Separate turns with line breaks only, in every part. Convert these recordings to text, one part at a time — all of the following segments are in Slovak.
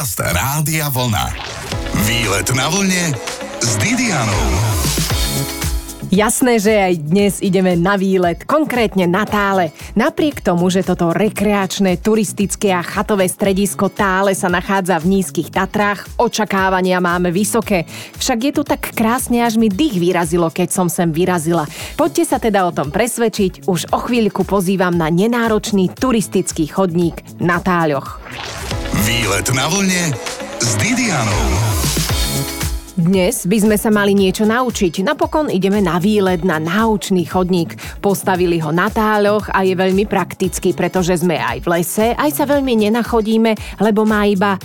Podcast Rádia Vlna. Výlet na vlne s Didianou.
Jasné, že aj dnes ideme na výlet, konkrétne na Tále. Napriek tomu, že toto rekreačné, turistické a chatové stredisko Tále sa nachádza v nízkych Tatrách, očakávania máme vysoké. Však je tu tak krásne, až mi dých vyrazilo, keď som sem vyrazila. Poďte sa teda o tom presvedčiť, už o chvíľku pozývam na nenáročný turistický chodník na Táľoch.
Výlet na vlne s Didianou.
Dnes by sme sa mali niečo naučiť. Napokon ideme na výlet na náučný chodník. Postavili ho na táľoch a je veľmi praktický, pretože sme aj v lese, aj sa veľmi nenachodíme, lebo má iba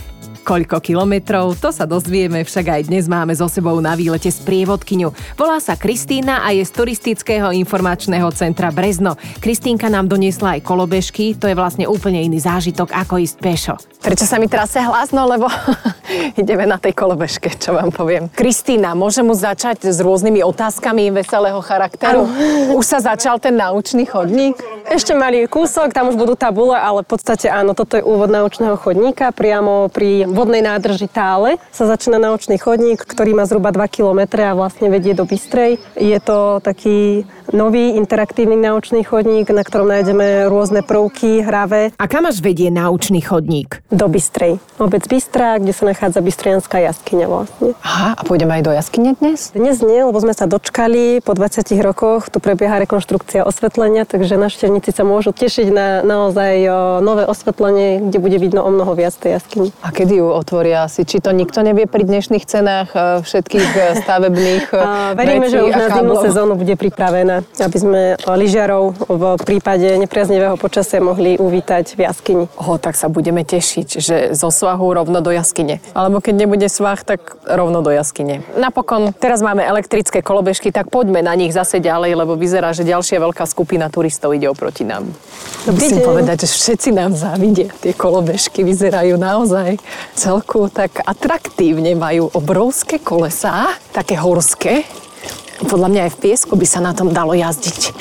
Koľko kilometrov, to sa dozvieme, však aj dnes máme so sebou na výlete sprievodkyňu. Volá sa Kristýna a je z turistického informačného centra Brezno. Kristýnka nám doniesla aj kolobežky, to je vlastne úplne iný zážitok ako ísť pešo.
Prečo sa mi trase hlasno, lebo ideme na tej kolobežke, čo vám poviem. Kristýna, môžem mu začať s rôznymi otázkami veselého charakteru? Ano. Už sa začal ten naučný chodník?
Ešte malý kúsok, tam už budú tabule, ale v podstate áno, toto je úvod naučného chodníka priamo pri vodnej nádrži Tále sa začína naučný chodník, ktorý má zhruba 2 km a vlastne vedie do Bystrej. Je to taký nový interaktívny naučný chodník, na ktorom nájdeme rôzne prvky, hravé.
A kam až vedie naučný chodník?
Do Bystrej. Obec Bystra, kde sa nachádza Bystrianská jaskyňa vlastne.
Aha, a pôjdeme aj do jaskyne dnes?
Dnes nie, lebo sme sa dočkali. Po 20 rokoch tu prebieha rekonštrukcia osvetlenia, takže návštevníci sa môžu tešiť na naozaj nové osvetlenie, kde bude vidno o mnoho viac tej jaskyni.
A kedy ju otvoria asi? Či to nikto nevie pri dnešných cenách e, všetkých e, stavebných e,
Veríme, že už na zimnú sezónu bude pripravená, aby sme lyžiarov v prípade nepriaznivého počasia mohli uvítať v jaskyni.
O, tak sa budeme tešiť, že zo svahu rovno do jaskyne. Alebo keď nebude svah, tak rovno do jaskyne. Napokon, teraz máme elektrické kolobežky, tak poďme na nich zase ďalej, lebo vyzerá, že ďalšia veľká skupina turistov ide oproti nám. Musím povedať, že všetci nám závidia. Tie kolobežky vyzerajú naozaj celku tak atraktívne. Majú obrovské kolesá, také horské. Podľa mňa aj v piesku by sa na tom dalo jazdiť.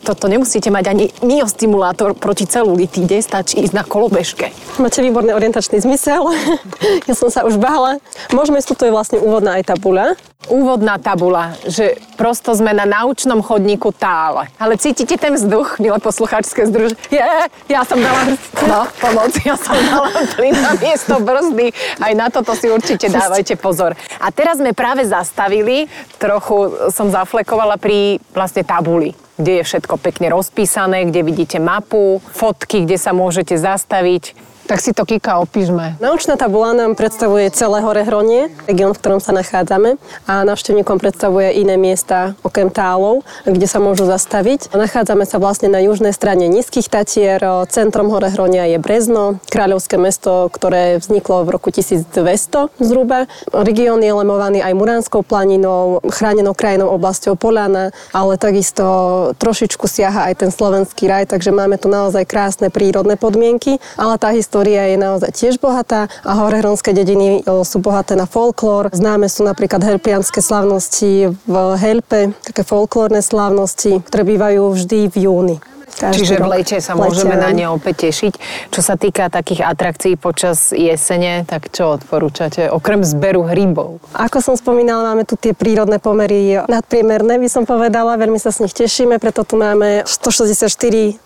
Toto nemusíte mať ani miostimulátor proti celulitíde, stačí ísť na kolobežke.
Máte výborný orientačný zmysel. ja som sa už bála. Môžeme ísť, tu je vlastne úvodná aj tabuľa
úvodná tabula, že prosto sme na naučnom chodníku tále. Ale cítite ten vzduch, milé posluchačské združ? Je, ja som dala no, pomoc, ja som dala plyn na miesto brzdy. Aj na toto si určite dávajte pozor. A teraz sme práve zastavili, trochu som zaflekovala pri vlastne tabuli kde je všetko pekne rozpísané, kde vidíte mapu, fotky, kde sa môžete zastaviť tak si to Kika opíšme.
Naučná tabula nám predstavuje celé hore Hronie, región, v ktorom sa nachádzame a návštevníkom predstavuje iné miesta okrem Tálov, kde sa môžu zastaviť. Nachádzame sa vlastne na južnej strane Nízkych Tatier, centrom hore Hronia je Brezno, kráľovské mesto, ktoré vzniklo v roku 1200 zhruba. Región je lemovaný aj Muránskou planinou, chránenou krajinou oblasťou Polana, ale takisto trošičku siaha aj ten slovenský raj, takže máme tu naozaj krásne prírodné podmienky, ale tá história história je naozaj tiež bohatá a horehronské dediny e, sú bohaté na folklór. Známe sú napríklad helpianské slavnosti v Helpe, také folklórne slávnosti, ktoré bývajú vždy v júni.
Každý Čiže v lete sa lete, môžeme na ne opäť tešiť. Čo sa týka takých atrakcií počas jesene, tak čo odporúčate? Okrem zberu hrybov.
Ako som spomínala, máme tu tie prírodné pomery nadpriemerné, by som povedala. Veľmi sa s nich tešíme, preto tu máme 164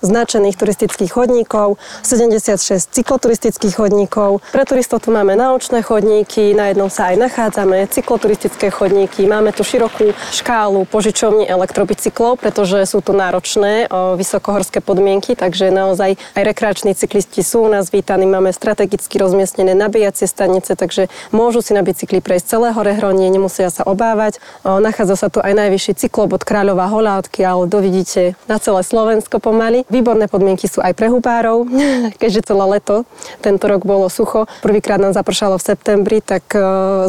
značených turistických chodníkov, 76 cykloturistických chodníkov. Pre turistov tu máme naučné chodníky, na jednom sa aj nachádzame, cykloturistické chodníky. Máme tu širokú škálu požičovní elektrobicyklov, pretože sú tu náročné, vysoko vysokohorské podmienky, takže naozaj aj rekreační cyklisti sú u nás vítaní. Máme strategicky rozmiestnené nabíjacie stanice, takže môžu si na bicykli prejsť celé hore Hronie, nemusia sa obávať. Nachádza sa tu aj najvyšší cyklobod Kráľová hola, odkiaľ dovidíte na celé Slovensko pomaly. Výborné podmienky sú aj pre hubárov, keďže celé leto tento rok bolo sucho. Prvýkrát nám zapršalo v septembri, tak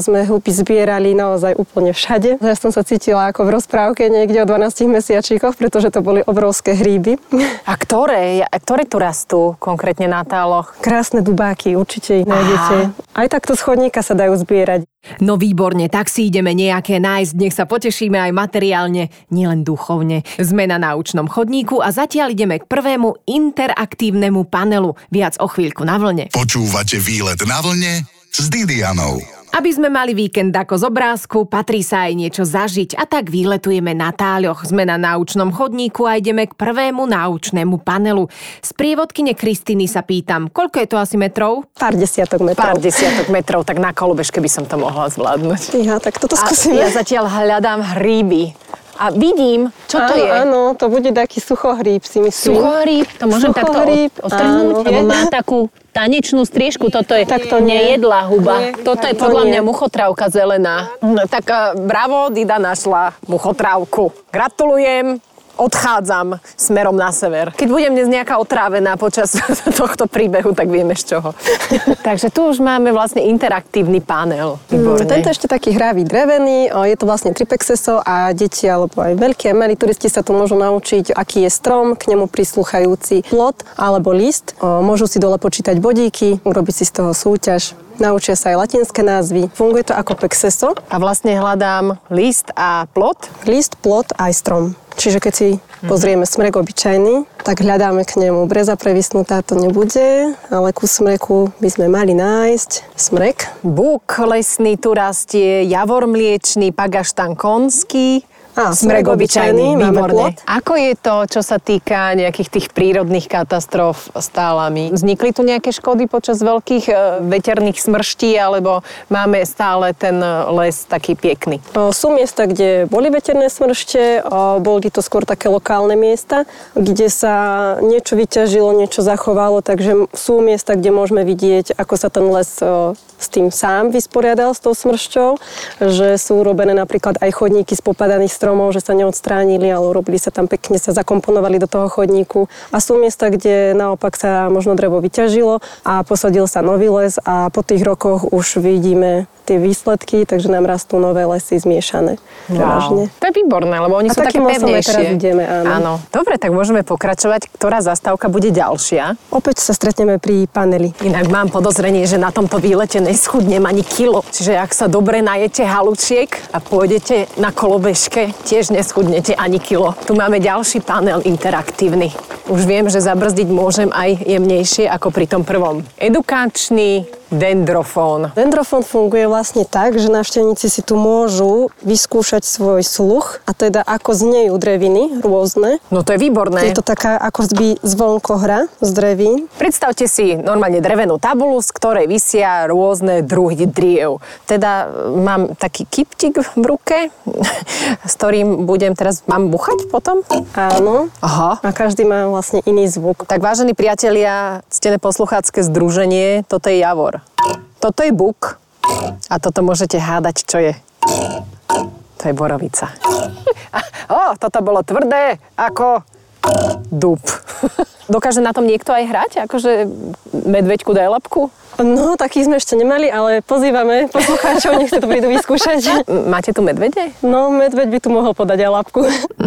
sme huby zbierali naozaj úplne všade. Ja som sa cítila ako v rozprávke niekde o 12 mesiačíkoch, pretože to boli obrovské hríby.
A ktoré? Ktoré tu rastú konkrétne na táloch?
Krásne dubáky, určite ich nájdete. Aj takto z chodníka sa dajú zbierať.
No výborne, tak si ideme nejaké nájsť, nech sa potešíme aj materiálne, nielen duchovne. Sme na náučnom chodníku a zatiaľ ideme k prvému interaktívnemu panelu. Viac o chvíľku na vlne.
Počúvate výlet na vlne s Didianou.
Aby sme mali víkend ako z obrázku, patrí sa aj niečo zažiť a tak výletujeme na táľoch. Sme na náučnom chodníku a ideme k prvému náučnému panelu. Z prievodkyne Kristiny sa pýtam, koľko je to asi metrov?
Pár desiatok metrov.
Pár desiatok metrov, tak na kolobežke by som to mohla zvládnuť.
Ja, tak toto
A
skúsime.
ja zatiaľ hľadám hríby. A vidím, čo to
áno,
je.
Áno, to bude taký suchohríb, si myslím.
Suchohríb, to môžem takto
Suchohríb,
od- odtrhnúť,
áno.
lebo má takú tanečnú striežku, toto je
Tak to nie.
nejedlá huba.
Nie.
Toto je podľa
nie.
mňa muchotrávka zelená. No, Tak eh, bravo, Dida našla muchotrávku. Gratulujem. Odchádzam smerom na sever. Keď budem dnes nejaká otrávená počas tohto príbehu, tak vieme z čoho. Takže tu už máme vlastne interaktívny panel.
Mm, Tento je ešte taký hravý, drevený, je to vlastne tripexeso a deti alebo aj veľké a malí turisti sa tu môžu naučiť, aký je strom, k nemu prislúchajúci plot alebo list. Môžu si dole počítať bodíky, urobiť si z toho súťaž. Naučia sa aj latinské názvy. Funguje to ako pexeso.
A vlastne hľadám list a plot.
List, plot aj strom. Čiže keď si pozrieme smrek obyčajný, tak hľadáme k nemu. Breza previsnutá to nebude, ale ku smreku by sme mali nájsť smrek.
Búk lesný tu rastie, javor mliečný, pagaštan konský.
Á,
smrek obyčajný, výborne. Ako je to, čo sa týka nejakých tých prírodných katastrof s tálami? Vznikli tu nejaké škody počas veľkých e, veterných smrští, alebo máme stále ten e, les taký pekný?
Sú miesta, kde boli veterné smršte, boli to skôr také lokálne miesta, kde sa niečo vyťažilo, niečo zachovalo, takže sú miesta, kde môžeme vidieť, ako sa ten les s tým sám vysporiadal s tou smršťou, že sú urobené napríklad aj chodníky z popadaných stromov, že sa neodstránili, ale urobili sa tam pekne, sa zakomponovali do toho chodníku. A sú miesta, kde naopak sa možno drevo vyťažilo a posadil sa nový les a po tých rokoch už vidíme tie výsledky, takže nám rastú nové lesy zmiešané. Prevažne.
To je výborné, lebo oni
A
sú také pevnejšie.
teraz ideme, áno.
áno. Dobre, tak môžeme pokračovať. Ktorá zastávka bude ďalšia?
Opäť sa stretneme pri paneli.
Inak mám podozrenie, že na tomto výlete neschudnem ani kilo. Čiže ak sa dobre najete halučiek a pôjdete na kolobežke, tiež neschudnete ani kilo. Tu máme ďalší panel interaktívny. Už viem, že zabrzdiť môžem aj jemnejšie ako pri tom prvom. Edukačný dendrofón.
Dendrofón funguje vlastne tak, že návštevníci si tu môžu vyskúšať svoj sluch a teda ako znejú dreviny rôzne.
No to je výborné.
Je to taká ako by zvonkohra z drevín.
Predstavte si normálne drevenú tabulu, z ktorej vysia rôzne druhy driev. Teda e, mám taký kyptik v ruke, s ktorým budem teraz... Mám buchať potom?
Áno.
Aha.
A každý má vlastne iný zvuk.
Tak vážení priatelia, ctené posluchácké združenie, toto je javor. Toto je buk a toto môžete hádať, čo je. To je borovica. O, toto bolo tvrdé ako dub. Dokáže na tom niekto aj hrať? Akože medveďku daj labku?
No, takých sme ešte nemali, ale pozývame poslucháčov, nech sa to prídu vyskúšať.
Máte tu medvede?
No, medveď by tu mohol podať aj labku.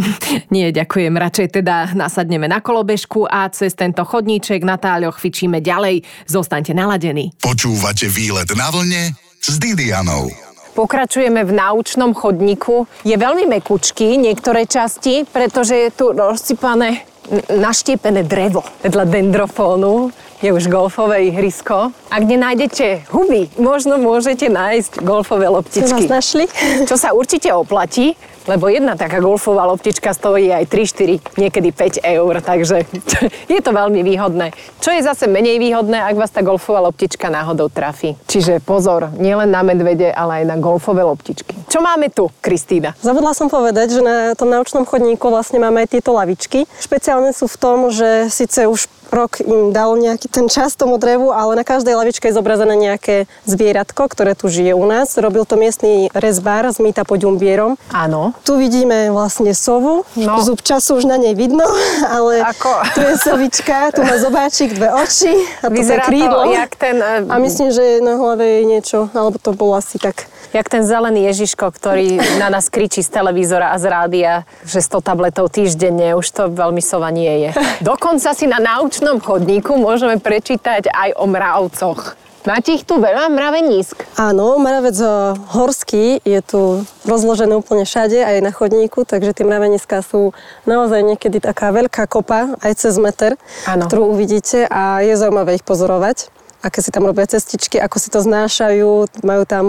Nie, ďakujem. Radšej teda nasadneme na kolobežku a cez tento chodníček na táľoch fičíme ďalej. Zostaňte naladení.
Počúvate výlet na vlne s Didianou.
Pokračujeme v náučnom chodníku. Je veľmi mekučký niektoré časti, pretože je tu rozsypané, n- naštiepené drevo. Vedľa dendrofónu je už golfové ihrisko. Ak nenájdete huby, možno môžete nájsť golfové loptičky.
nás našli?
Čo sa určite oplatí, lebo jedna taká golfová loptička stojí aj 3, 4, niekedy 5 eur, takže je to veľmi výhodné. Čo je zase menej výhodné, ak vás tá golfová loptička náhodou trafí. Čiže pozor, nielen na medvede, ale aj na golfové loptičky. Čo máme tu, Kristýna?
Zabudla som povedať, že na tom naučnom chodníku vlastne máme aj tieto lavičky. Špeciálne sú v tom, že síce už rok im dal nejaký ten čas tomu drevu, ale na každej lavičke je zobrazené nejaké zvieratko, ktoré tu žije u nás. Robil to miestny rezbár z Mýta pod Ďumbierom.
Áno.
Tu vidíme vlastne sovu.
No.
Zub času už na nej vidno, ale
Ako?
tu je sovička, tu má zobáčik, dve oči a toto je
Vyzerá
krídlo.
to jak ten, e,
A myslím, že na hlave je niečo, alebo to bolo asi tak
jak ten zelený Ježiško, ktorý na nás kričí z televízora a z rádia, že 100 tabletov týždenne, už to veľmi sova nie je. Dokonca si na naučnom chodníku môžeme prečítať aj o mravcoch. Máte ich tu veľa mravenísk?
Áno, mravec eh, horský je tu rozložený úplne všade, aj na chodníku, takže tie mraveniská sú naozaj niekedy taká veľká kopa, aj cez meter,
Áno.
ktorú uvidíte a je zaujímavé ich pozorovať aké si tam robia cestičky, ako si to znášajú, majú tam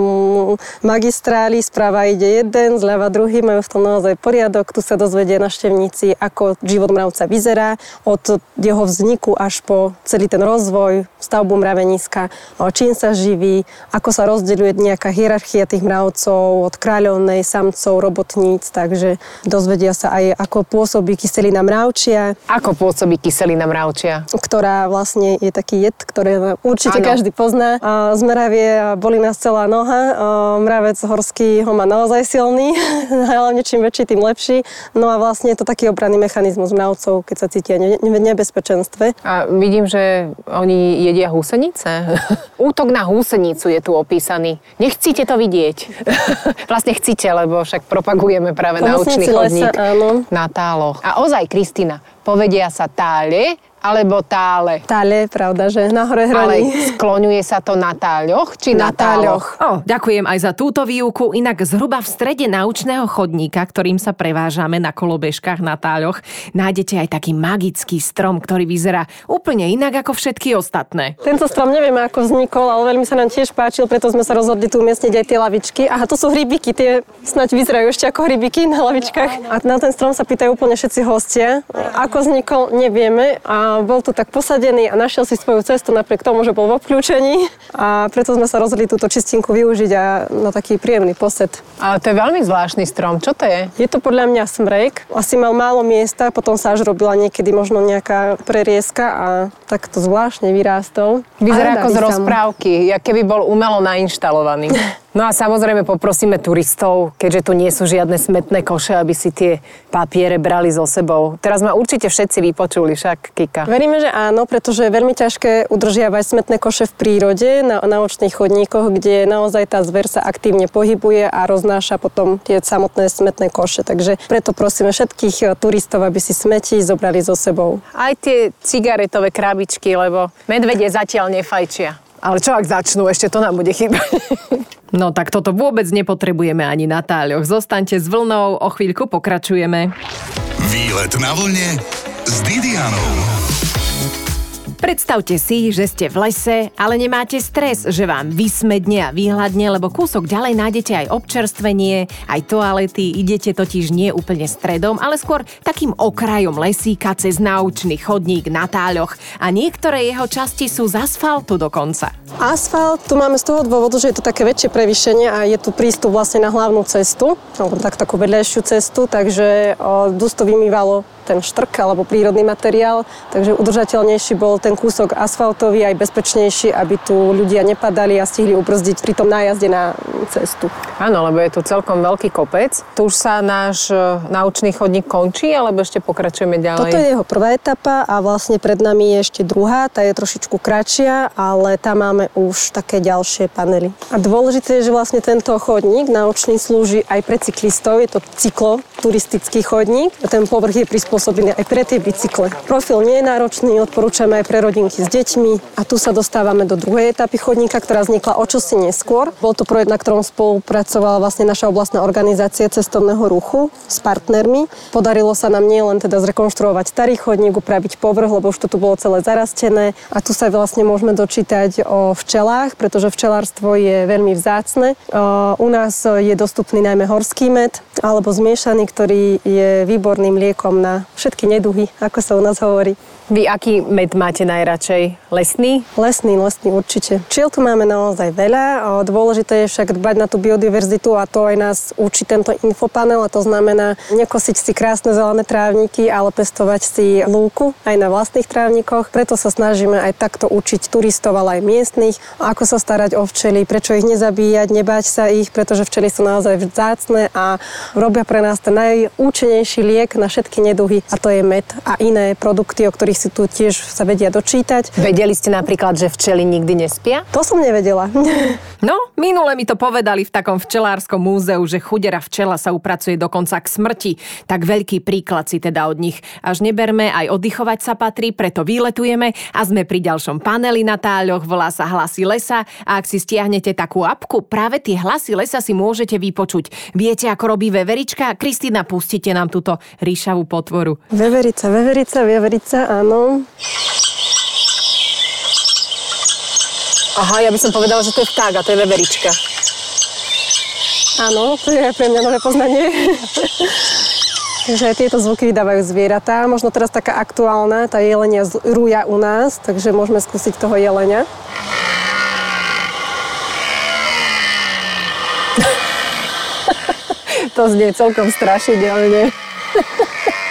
magistrály, správa ide jeden, zľava druhý, majú v tom naozaj poriadok, tu sa dozvedie naštevníci, ako život mravca vyzerá, od jeho vzniku až po celý ten rozvoj, stavbu mraveniska, čím sa živí, ako sa rozdeľuje nejaká hierarchia tých mravcov, od kráľovnej, samcov, robotníc, takže dozvedia sa aj, ako pôsobí kyselina mravčia,
Ako pôsobí kyselina mravčia?
ktorá vlastne je taký jed, ktorý určite
Áno.
každý pozná. A z mravie boli nás celá noha. A mravec horský ho má naozaj silný, hlavne čím väčší, tým lepší. No a vlastne je to taký obranný mechanizmus mravcov, keď sa cítia ne- v nebezpečenstve.
A vidím, že oni jedia húsenice. Útok na húsenicu je tu opísaný. Nechcíte to vidieť. vlastne chcíte, lebo však propagujeme práve naučný
Pomocníci lesa,
chodník
áno.
na táloch. A ozaj, Kristina, povedia sa tále alebo tále.
Tále, pravda, že nahore
Ale
hraní.
skloňuje sa to na táľoch či na,
Na
táloch?
O, ďakujem aj za túto výuku. Inak zhruba v strede naučného chodníka, ktorým sa prevážame na kolobežkách na táľoch, nájdete aj taký magický strom, ktorý vyzerá úplne inak ako všetky ostatné.
Tento strom nevieme, ako vznikol, ale veľmi sa nám tiež páčil, preto sme sa rozhodli tu umiestniť aj tie lavičky. Aha, to sú hrybiky, tie snáď vyzerajú ešte ako hrybiky na lavičkách. A na ten strom sa pýtajú úplne všetci hostia. Ako vznikol, nevieme. A bol tu tak posadený a našiel si svoju cestu napriek tomu, že bol v obklúčení. A preto sme sa rozhodli túto čistinku využiť a na taký príjemný posed.
Ale to je veľmi zvláštny strom. Čo to je?
Je to podľa mňa smrek. Asi mal málo miesta, potom sa až robila niekedy možno nejaká prerieska a takto zvláštne vyrástol.
Vyzerá ako z rozprávky, jak keby bol umelo nainštalovaný. No a samozrejme poprosíme turistov, keďže tu nie sú žiadne smetné koše, aby si tie papiere brali so sebou. Teraz ma určite všetci vypočuli, však Kika.
Veríme, že áno, pretože je veľmi ťažké udržiavať smetné koše v prírode na, na očných chodníkoch, kde naozaj tá zver sa aktívne pohybuje a roznáša potom tie samotné smetné koše. Takže preto prosíme všetkých e, turistov, aby si smeti zobrali so sebou.
Aj tie cigaretové krabičky, lebo medvede zatiaľ nefajčia. Ale čo ak začnú, ešte to nám bude chýbať.
No tak toto vôbec nepotrebujeme ani na táľoch. Zostaňte s vlnou, o chvíľku pokračujeme.
Výlet na vlne s Didianou.
Predstavte si, že ste v lese, ale nemáte stres, že vám vysmedne a vyhľadne, lebo kúsok ďalej nájdete aj občerstvenie, aj toalety, idete totiž nie úplne stredom, ale skôr takým okrajom lesíka cez naučný chodník na táľoch a niektoré jeho časti sú z asfaltu dokonca.
Asfalt tu máme z toho dôvodu, že je to také väčšie prevýšenie a je tu prístup vlastne na hlavnú cestu, alebo tak, takú vedľajšiu cestu, takže o, to vymývalo ten štrk alebo prírodný materiál, takže udržateľnejší bol ten kúsok asfaltový aj bezpečnejší, aby tu ľudia nepadali a stihli ubrzdiť pri tom nájazde na cestu.
Áno, lebo je tu celkom veľký kopec. Tu už sa náš e, naučný chodník končí, alebo ešte pokračujeme ďalej?
Toto je jeho prvá etapa a vlastne pred nami je ešte druhá, tá je trošičku kratšia, ale tam máme už také ďalšie panely. A dôležité je, že vlastne tento chodník naučný slúži aj pre cyklistov, je to cyklo, turistický chodník. Ten povrch je prispôsobený aj pre tie bicykle. Profil nie je náročný, odporúčame aj pre rodinky s deťmi. A tu sa dostávame do druhej etapy chodníka, ktorá vznikla o čosi neskôr. Bol to projekt, na ktorom spolupracovala vlastne naša oblastná organizácia cestovného ruchu s partnermi. Podarilo sa nám nielen teda zrekonštruovať starý chodník, upraviť povrch, lebo už to tu bolo celé zarastené. A tu sa vlastne môžeme dočítať o včelách, pretože včelárstvo je veľmi vzácne. U nás je dostupný najmä horský med alebo zmiešaný, ktorý je výborným liekom na všetky neduhy, ako sa u nás hovorí.
Vy aký med máte najradšej? Lesný?
Lesný, lesný určite. Čiel tu máme naozaj veľa. Dôležité je však dbať na tú biodiverzitu a to aj nás učí tento infopanel a to znamená nekosiť si krásne zelené trávniky, ale pestovať si lúku aj na vlastných trávnikoch. Preto sa snažíme aj takto učiť turistov, ale aj miestnych, ako sa starať o včely, prečo ich nezabíjať, nebať sa ich, pretože včely sú naozaj vzácne a robia pre nás ten najúčinnejší liek na všetky neduhy a to je med a iné produkty, o ktorých si tu tiež sa vedia dočítať.
Vedeli ste napríklad, že včely nikdy nespia?
To som nevedela.
No, minule mi to povedali v takom včelárskom múzeu, že chudera včela sa upracuje dokonca k smrti. Tak veľký príklad si teda od nich. Až neberme, aj oddychovať sa patrí, preto výletujeme a sme pri ďalšom paneli na táľoch, volá sa Hlasy lesa a ak si stiahnete takú apku, práve tie hlasy lesa si môžete vypočuť. Viete, ako robí veverička? Kristina, pustite nám túto ríšavú potvoru.
Veverica, veverica, veverica, áno.
Aha, ja by som povedala, že to je vták a to je veverička.
Áno, to je pre mňa nové poznanie. Takže aj tieto zvuky vydávajú zvieratá. Možno teraz taká aktuálna, tá jelenia rúja u nás, takže môžeme skúsiť toho jelenia.
To znie celkom strašidelne.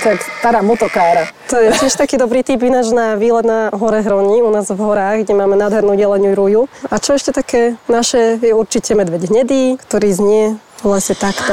tak stará motokára.
To je tiež taký dobrý typ ináč na výlet na hore Hroni, u nás v horách, kde máme nádhernú jeleniu rúju. A čo ešte také naše je určite medveď hnedý, ktorý znie v lese takto.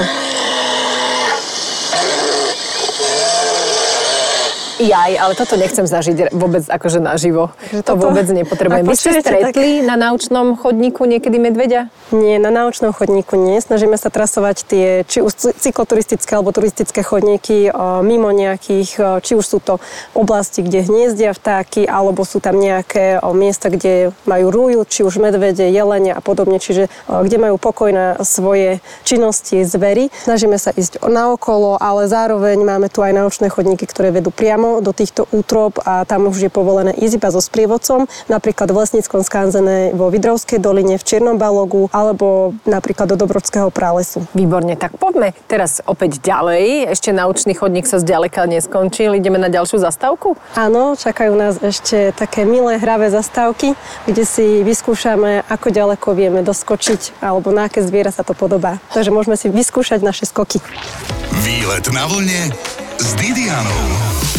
Jaj, ale toto nechcem zažiť vôbec akože naživo. To
toto-
vôbec nepotrebujem. Vy ste stretli na naučnom chodníku niekedy medveďa?
Nie, na naučnom chodníku nie. Snažíme sa trasovať tie či už cykloturistické alebo turistické chodníky mimo nejakých, či už sú to oblasti, kde hniezdia vtáky, alebo sú tam nejaké miesta, kde majú rúju, či už medvede, jelene a podobne, čiže kde majú pokoj na svoje činnosti zvery. Snažíme sa ísť naokolo, ale zároveň máme tu aj naučné chodníky, ktoré vedú priamo do týchto útrop a tam už je povolené ísť iba so sprievodcom, napríklad v Lesníckom skánzené vo Vidrovskej doline, v Čiernom balogu alebo napríklad do Dobrodského pralesu.
Výborne, tak poďme teraz opäť ďalej. Ešte naučný chodník sa zďaleka neskončil. Ideme na ďalšiu zastávku?
Áno, čakajú nás ešte také milé hravé zastávky, kde si vyskúšame, ako ďaleko vieme doskočiť alebo na aké zviera sa to podobá. Takže môžeme si vyskúšať naše skoky.
Výlet na vlne s Didianou.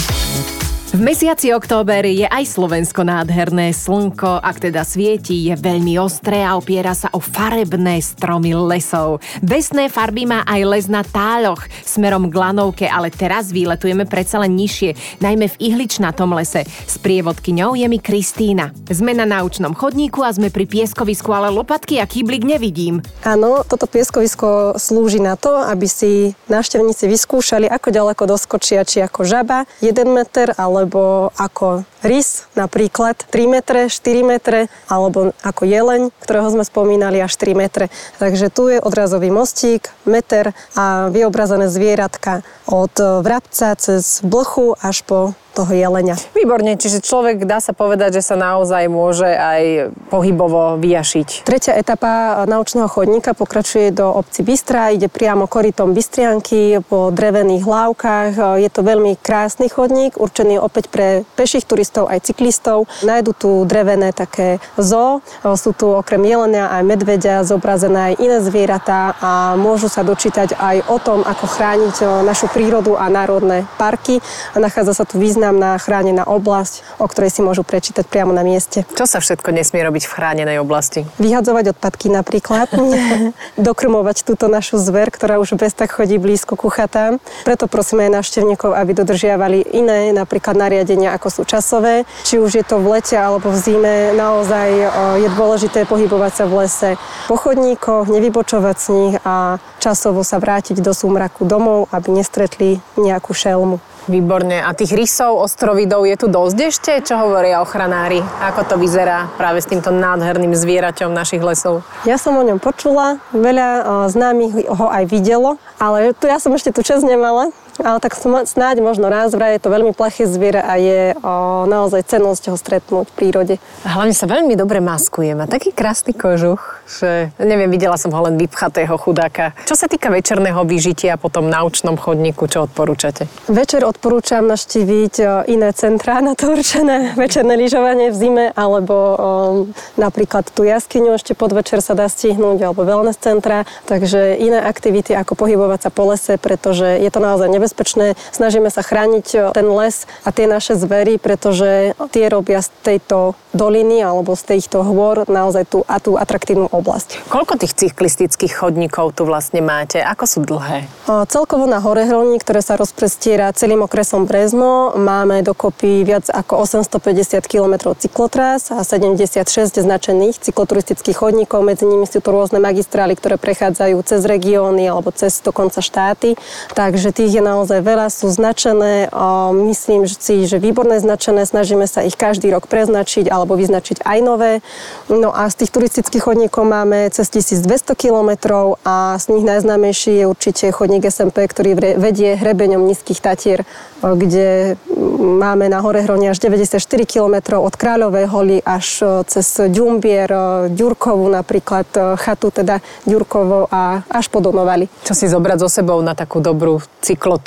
V mesiaci október je aj Slovensko nádherné. Slnko, ak teda svieti, je veľmi ostré a opiera sa o farebné stromy lesov. Besné farby má aj les na táľoch smerom k Lanovke, ale teraz výletujeme predsa len nižšie, najmä v ihličnatom lese. S prievodkyňou je mi Kristína. Sme na naučnom chodníku a sme pri pieskovisku, ale lopatky a kýblik nevidím.
Áno, toto pieskovisko slúži na to, aby si návštevníci vyskúšali, ako ďaleko doskočia, či ako žaba, 1 meter, alebo ako rys, napríklad 3 metre, 4 metre, alebo ako jeleň, ktorého sme spomínali, až 3 metre. Takže tu je odrazový mostík, meter a vyobrazené zvieratka od vrabca cez blchu až po toho jelenia.
Výborne, čiže človek dá sa povedať, že sa naozaj môže aj pohybovo vyjašiť.
Tretia etapa naučného chodníka pokračuje do obci Bystra, ide priamo korytom Bystrianky po drevených lávkach. Je to veľmi krásny chodník, určený opäť pre peších turistov aj cyklistov. Nájdu tu drevené také zoo, sú tu okrem jelenia aj medveďa, zobrazené aj iné zvieratá a môžu sa dočítať aj o tom, ako chrániť našu prírodu a národné parky. Nachádza sa tu významná chránená oblasť, o ktorej si môžu prečítať priamo na mieste.
Čo sa všetko nesmie robiť v chránenej oblasti?
Vyhadzovať odpadky napríklad, dokrmovať túto našu zver, ktorá už bez tak chodí blízko ku chatám. Preto prosíme aj návštevníkov, aby dodržiavali iné, napríklad nariadenia, ako sú časové. Či už je to v lete alebo v zime, naozaj o, je dôležité pohybovať sa v lese po chodníkoch, nevybočovať z nich a časovo sa vrátiť do súmraku domov, aby nestretli nejakú šelmu.
Výborne. A tých rysov, ostrovidov je tu dosť ešte? Čo hovoria ochranári? Ako to vyzerá práve s týmto nádherným zvieraťom našich lesov?
Ja som o ňom počula, veľa o, známych ho aj videlo, ale tu ja som ešte tu čas nemala. Ale tak snáď možno raz vraj je to veľmi plaché zviera a je o, naozaj cenosť ho stretnúť v prírode.
A hlavne sa veľmi dobre maskuje. Má taký krásny kožuch, že neviem, videla som ho len vypchatého chudáka. Čo sa týka večerného vyžitia po tom naučnom chodníku, čo odporúčate?
Večer odporúčam naštíviť iné centrá na to určené večerné lyžovanie v zime, alebo o, napríklad tú jaskyňu ešte podvečer sa dá stihnúť, alebo wellness centra. Takže iné aktivity, ako pohybovať sa po lese, pretože je to naozaj nebezpečné nebezpečné. Snažíme sa chrániť e, ten les a tie naše zvery, pretože tie robia z tejto doliny alebo z týchto hôr naozaj tú, a tú atraktívnu oblasť.
Koľko tých cyklistických chodníkov tu vlastne máte? Ako sú dlhé?
O, Celkovo na Horehroní, ktoré sa rozprestiera celým okresom Brezno, máme dokopy viac ako 850 km cyklotrás a 76 značených cykloturistických chodníkov. Medzi nimi sú to rôzne magistrály, ktoré prechádzajú cez regióny alebo cez dokonca štáty. Takže tých je naozaj veľa, sú značené. Myslím si, že výborné značené. Snažíme sa ich každý rok preznačiť alebo vyznačiť aj nové. No a z tých turistických chodníkov máme cez 1200 km a z nich najznámejší je určite chodník SMP, ktorý vedie hrebeňom nízkych Tatier, o, kde máme na hore Hroni až 94 km od Kráľovej holy až o, cez Ďumbier, o, Ďurkovu napríklad, chatu teda Ďurkovo a až po Donovali.
Čo si zobrať so sebou na takú dobrú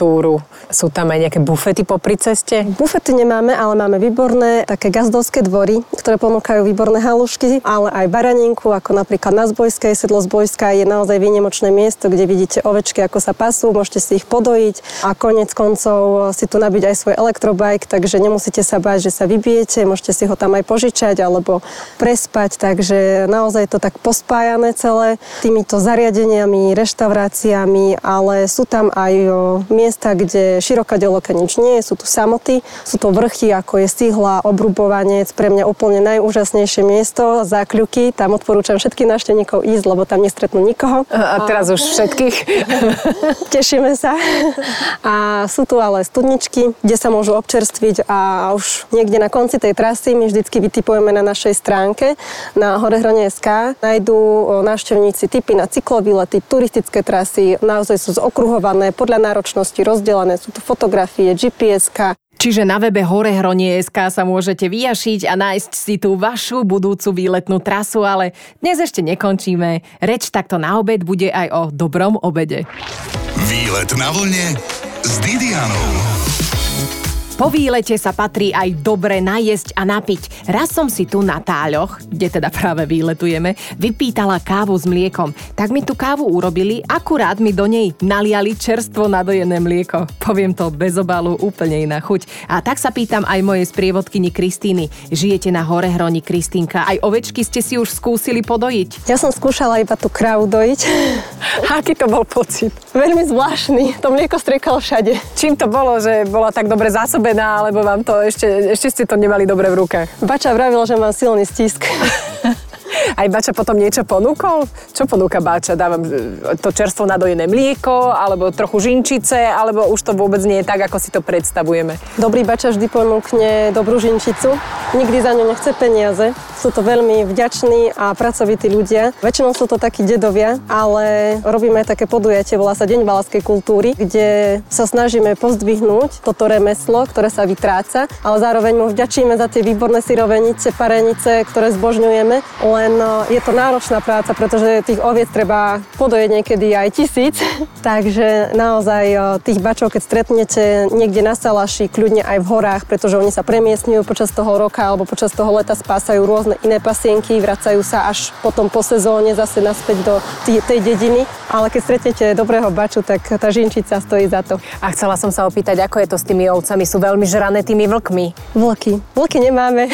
cyklotúru? Sú tam aj nejaké bufety popri ceste?
Bufety nemáme, ale máme výborné také gazdovské dvory, ktoré ponúkajú výborné halušky, ale aj baraninku, ako napríklad na Zbojskej. Sedlo Zbojská je naozaj výnimočné miesto, kde vidíte ovečky, ako sa pasú, môžete si ich podojiť a konec koncov si tu nabiť aj svoj elektrobike, takže nemusíte sa báť, že sa vybijete, môžete si ho tam aj požičať alebo prespať, takže naozaj to tak pospájané celé týmito zariadeniami, reštauráciami, ale sú tam aj o, miesta, kde široká deloka nič nie je, sú tu samoty, sú to vrchy, ako je Sihla, Obrubovanec, pre mňa úplne najúžasnejšie miesto, zákľuky, tam odporúčam všetkých návštevníkov ísť, lebo tam nestretnú nikoho.
A teraz už všetkých?
Tešíme sa. A sú tu ale studničky, kde sa môžu občerstviť a už niekde na konci tej trasy my vždycky vytipujeme na našej stránke na horehronie.sk. Nájdú návštevníci typy na cyklovýlety, turistické trasy, naozaj sú zokruhované, podľa náročnosti rozdelené, sú tu fotografie, GPS-ka,
Čiže na webe horehronie.sk sa môžete vyjašiť a nájsť si tú vašu budúcu výletnú trasu, ale dnes ešte nekončíme. Reč takto na obed bude aj o dobrom obede.
Výlet na vlne s Didianou.
Po výlete sa patrí aj dobre najesť a napiť. Raz som si tu na táľoch, kde teda práve výletujeme, vypýtala kávu s mliekom. Tak mi tú kávu urobili, akurát mi do nej naliali čerstvo nadojené mlieko. Poviem to bez obalu, úplne iná chuť. A tak sa pýtam aj mojej sprievodkyni Kristýny. Žijete na Horehroni, Kristýnka. Aj ovečky ste si už skúsili podojiť?
Ja som skúšala iba tú krávu dojiť.
Aký to bol pocit?
Veľmi zvláštny. To mlieko striekalo všade.
Čím to bolo, že bola tak dobre zásobená, alebo vám to ešte, ešte ste to nemali dobre v rukách?
Bača vravil, že mám silný stisk.
Aj Bača potom niečo ponúkol? Čo ponúka Bača? Dávam e, to čerstvo nadojené mlieko, alebo trochu žinčice, alebo už to vôbec nie je tak, ako si to predstavujeme?
Dobrý bača vždy ponúkne dobrú žinčicu. Nikdy za ňu nechce peniaze. Sú to veľmi vďační a pracovití ľudia. Väčšinou sú to takí dedovia, ale robíme aj také podujatie, volá sa Deň valaskej kultúry, kde sa snažíme pozdvihnúť toto remeslo, ktoré sa vytráca, ale zároveň mu vďačíme za tie výborné syrovenice, parenice, ktoré zbožňujeme. Len no, je to náročná práca, pretože tých oviec treba podojeť niekedy aj tisíc. Takže naozaj tých bačov, keď stretnete niekde na Salaši, kľudne aj v horách, pretože oni sa premiestňujú počas toho roka alebo počas toho leta spásajú rôzne iné pasienky, vracajú sa až potom po sezóne zase naspäť do tej dediny. Ale keď stretnete dobrého baču, tak tá žinčica stojí za to.
A chcela som sa opýtať, ako je to s tými ovcami? Sú veľmi žrané tými vlkmi?
Vlky. Vlky nemáme,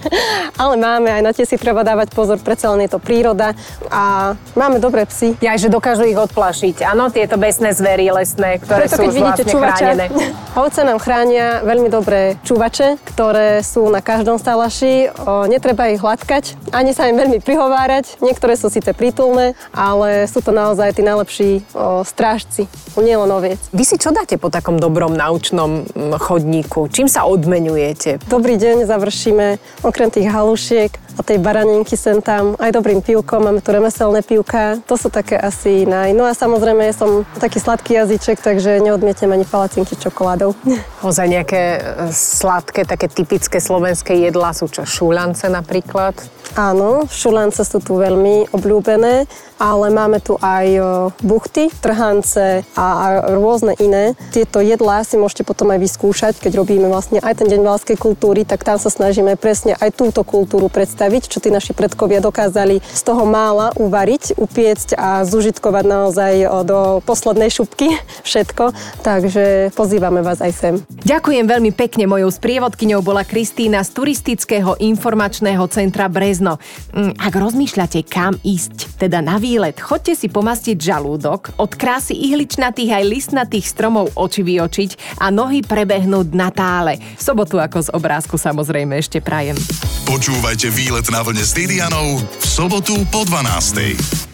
ale máme, aj na tie si treba dávať pozor, predsa len je to príroda a máme dobré psy.
Ja, že dokážu ich odplašiť. Áno, tieto besné zvery lesné, ktoré
Preto
sú
keď vidíte
vlastne
čuvača,
chránené.
ovce nám chránia veľmi dobré čuvače, ktoré sú na každom stalaši. O, netreba ich hladkať, ani sa im veľmi prihovárať. Niektoré sú síce prítulné, ale sú to naozaj tí najlepší o, strážci, nielen oviec.
Vy si čo dáte po takom dobrom naučnom chodníku? Čím sa odmenujete?
Dobrý deň završíme okrem tých halušiek a tej baraninky sem tam aj dobrým pivkom. Máme tu remeselné pivka. To sú také asi naj. No a samozrejme som taký sladký jazyček, takže neodmietnem ani palacinky s čokoládou.
Ozaj nejaké e, sladké, také typické slovenské jedlá sú čo? Šúľance napríklad?
Áno, šulance sú tu veľmi obľúbené. Ale máme tu aj e, buchty, trhance a, rôzne iné. Tieto jedlá si môžete potom aj vyskúšať, keď robíme vlastne aj ten deň valskej kultúry, tak tam sa snažíme presne aj túto kultúru predstaviť, čo tí naši predkovia dokázali z toho mála uvariť, upiecť a zužitkovať naozaj e, do poslednej šupky všetko. Takže pozývame vás aj sem.
Ďakujem veľmi pekne. Mojou sprievodkyňou bola Kristýna z Turistického informačného centra Brezno. Mm, Ak rozmýšľate, kam ísť, teda na výlet, chodte si pomastiť žalúdok, od krásy ihličnatých aj listnatých stromov oči vyočiť a nohy prebehnúť na tále. V sobotu ako z obrázku samozrejme ešte prajem.
Počúvajte výlet na vlne s Didianou v sobotu po 12.